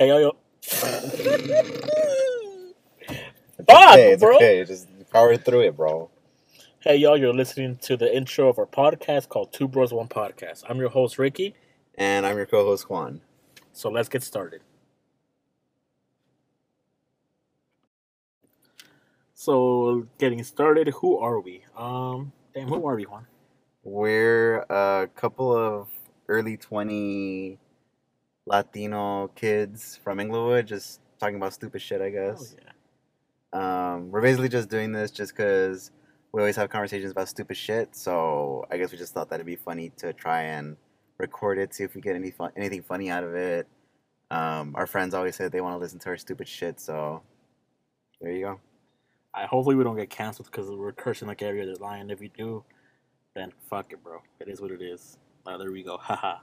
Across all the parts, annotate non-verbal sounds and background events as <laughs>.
Hey yo yo. <laughs> Fuck, okay, it's bro. okay. Just power through it, bro. Hey y'all, you're listening to the intro of our podcast called Two Bros One Podcast. I'm your host Ricky. And I'm your co-host Juan. So let's get started. So getting started, who are we? Um, damn, who are we, Juan? We're a couple of early 20 Latino kids from Inglewood, just talking about stupid shit, I Oh guess. yeah. Um, we're basically just doing this just because we always have conversations about stupid shit. So I guess we just thought that it'd be funny to try and record it, see if we get any fun, anything funny out of it. Um, our friends always say they want to listen to our stupid shit, so there you go. I hopefully we don't get canceled because we're cursing like every other line. If we do, then fuck it, bro. It is what it is. Uh, there we go. <laughs> Haha.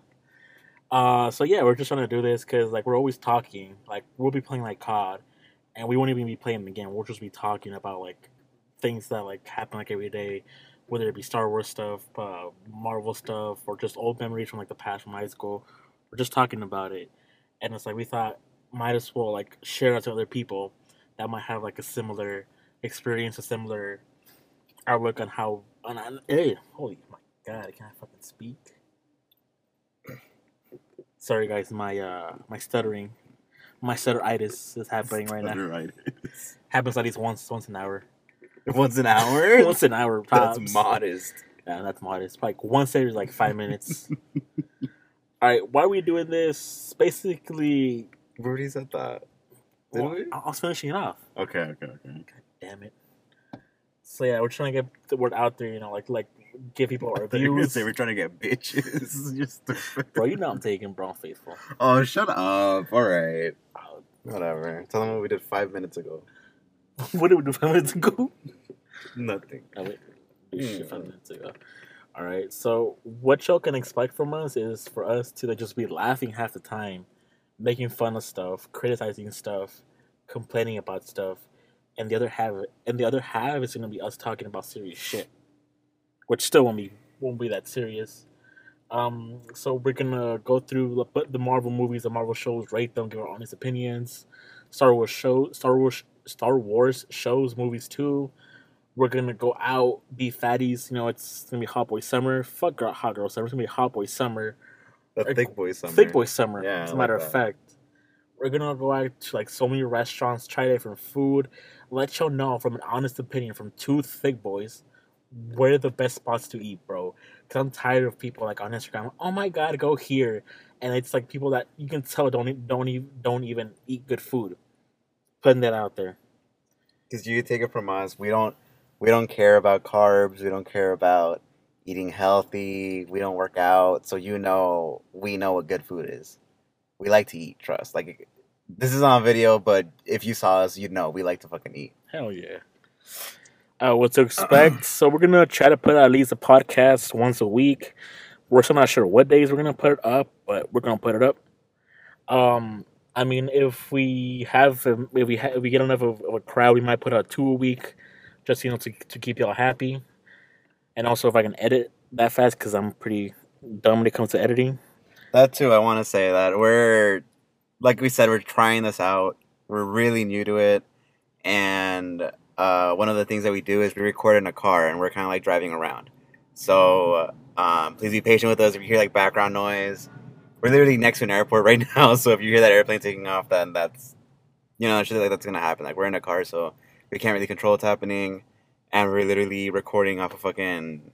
Uh, so yeah, we're just trying to do this because like we're always talking. Like we'll be playing like COD, and we won't even be playing the game. We'll just be talking about like things that like happen like every day, whether it be Star Wars stuff, uh, Marvel stuff, or just old memories from like the past from high school. We're just talking about it, and it's like we thought might as well like share that to other people that might have like a similar experience, a similar outlook on how. On, hey, holy my god, I can't fucking speak. Sorry guys, my uh my stuttering, my stutteritis is happening right now. Happens at least once once an hour. Once an <laughs> hour? once an hour. That's modest. Yeah, that's modest. Like once every like five minutes. <laughs> All right, why are we doing this? Basically, We already said that. Did well, we? I I was finishing it off. Okay, okay, okay. Damn it. So yeah, we're trying to get the word out there. You know, like like give people our <laughs> I thought were reviews. we're trying to get bitches. <laughs> You're. Bro, you know I'm taking bro faithful. Oh, shut up. All right. Uh, Whatever. Tell them what we did five minutes ago. <laughs> what did we do five minutes ago? Nothing. Oh, wait. We Mm. five minutes ago. All right. So what y'all can expect from us is for us to like, just be laughing half the time, making fun of stuff, criticizing stuff, complaining about stuff, and the other half, and the other half is gonna be us talking about serious shit, which still won't be won't be that serious. Um, so we're gonna go through the, the Marvel movies, the Marvel shows, rate them, give our honest opinions. Star Wars show, Star Wars, Star Wars shows, movies too. We're gonna go out, be fatties. You know, it's gonna be hot boy summer. Fuck girl, hot girl summer. It's gonna be hot boy summer. The thick boy summer. Thick boy summer. Yeah, as a matter like of fact, we're gonna go out to like so many restaurants, try different food, let y'all know from an honest opinion from two thick boys where the best spots to eat, bro. Cause I'm tired of people like on Instagram. Oh my god, go here, and it's like people that you can tell don't don't even don't even eat good food. Putting that out there. Because you take it from us, we don't we don't care about carbs. We don't care about eating healthy. We don't work out, so you know we know what good food is. We like to eat. Trust. Like this is on video, but if you saw us, you'd know we like to fucking eat. Hell yeah. Uh, what to expect? so we're gonna try to put out at least a podcast once a week. We're still not sure what days we're gonna put it up, but we're gonna put it up. Um, I mean, if we have, um, if we ha- if we get enough of, of a crowd, we might put out two a week, just you know to to keep y'all happy. And also, if I can edit that fast, because I'm pretty dumb when it comes to editing. That too, I want to say that we're, like we said, we're trying this out. We're really new to it, and uh, one of the things that we do is we record in a car, and we're kind of like driving around. So um, please be patient with us. If you hear like background noise, we're literally next to an airport <laughs> right now. So if you hear that airplane taking off, then that's, you know, shit like that's gonna happen. Like we're in a car, so we can't really control what's happening, and we're literally recording off a fucking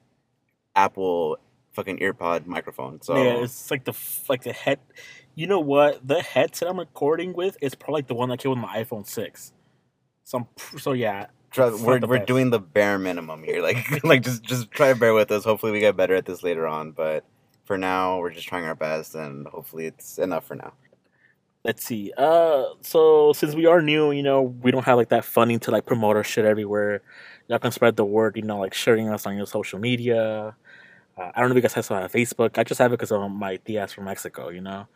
Apple fucking earpod microphone. So Yeah, it's like the like the head. You know what? The headset I'm recording with is probably like the one that came with my iPhone six. So I'm, so yeah, Trust, we're we're best. doing the bare minimum here. Like <laughs> <laughs> like just just try to bear with us. Hopefully we get better at this later on. But for now, we're just trying our best, and hopefully it's enough for now. let's see. Uh, so since we are new, you know, we don't have like that funding to like promote our shit everywhere. Y'all can spread the word, you know, like sharing us on your social media. Uh, I don't know if you guys have on Facebook. I just have it because of my tias from Mexico. You know,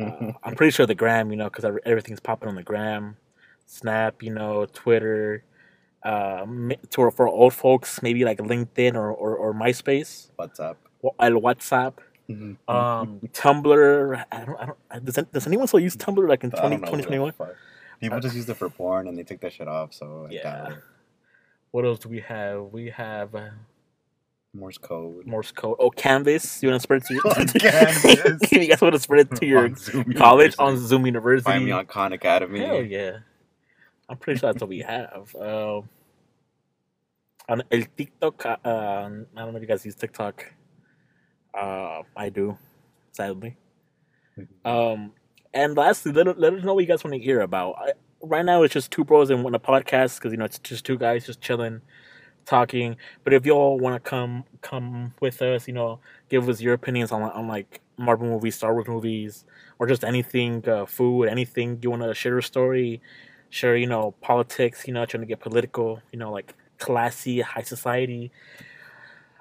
uh, <laughs> I'm pretty sure the gram, you know, because everything's popping on the gram, Snap, you know, Twitter. Uh, to for old folks, maybe like LinkedIn or, or, or MySpace, What's up? Wa- el WhatsApp. Um, Tumblr. I don't. I don't. Does, does anyone still use Tumblr like in I 20, don't know what the 2021? fuck. People just used it for porn and they took that shit off. So Yeah. What else do we have? We have uh, Morse code. Morse code. Oh, Canvas. You want to <laughs> <laughs> spread it to your? On Canvas. you guys want to spread it to your On college on Zoom University? Find me on Khan Academy. Hell yeah. I'm pretty sure that's what we <laughs> have. Um, on El TikTok, uh, um, I don't know if you guys use TikTok. Uh, I do, sadly. Um, and lastly, let, let us know what you guys want to hear about. I, right now, it's just two bros and one a podcast because you know it's just two guys just chilling, talking. But if y'all want to come come with us, you know, give us your opinions on on like Marvel movies, Star Wars movies, or just anything, uh, food, anything you want to share a story, share you know politics, you know, trying to get political, you know, like classy, high society.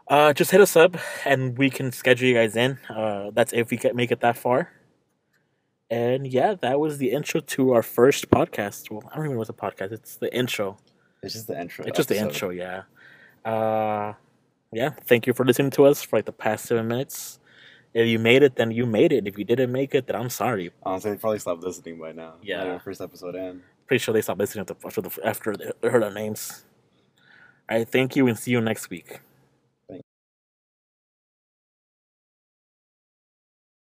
Uh, just hit us up and we can schedule you guys in. Uh, that's if we can make it that far. And yeah, that was the intro to our first podcast. Well, I don't even know what's a podcast. It's the intro. It's just the intro. It's just the intro, yeah. Uh, yeah. Thank you for listening to us for like the past seven minutes. If you made it, then you made it. If you didn't make it, then I'm sorry. Honestly, they probably stopped listening by now. Yeah. Even first episode in. Pretty sure they stopped listening after the, after they heard our names. All right. Thank you, and see you next week.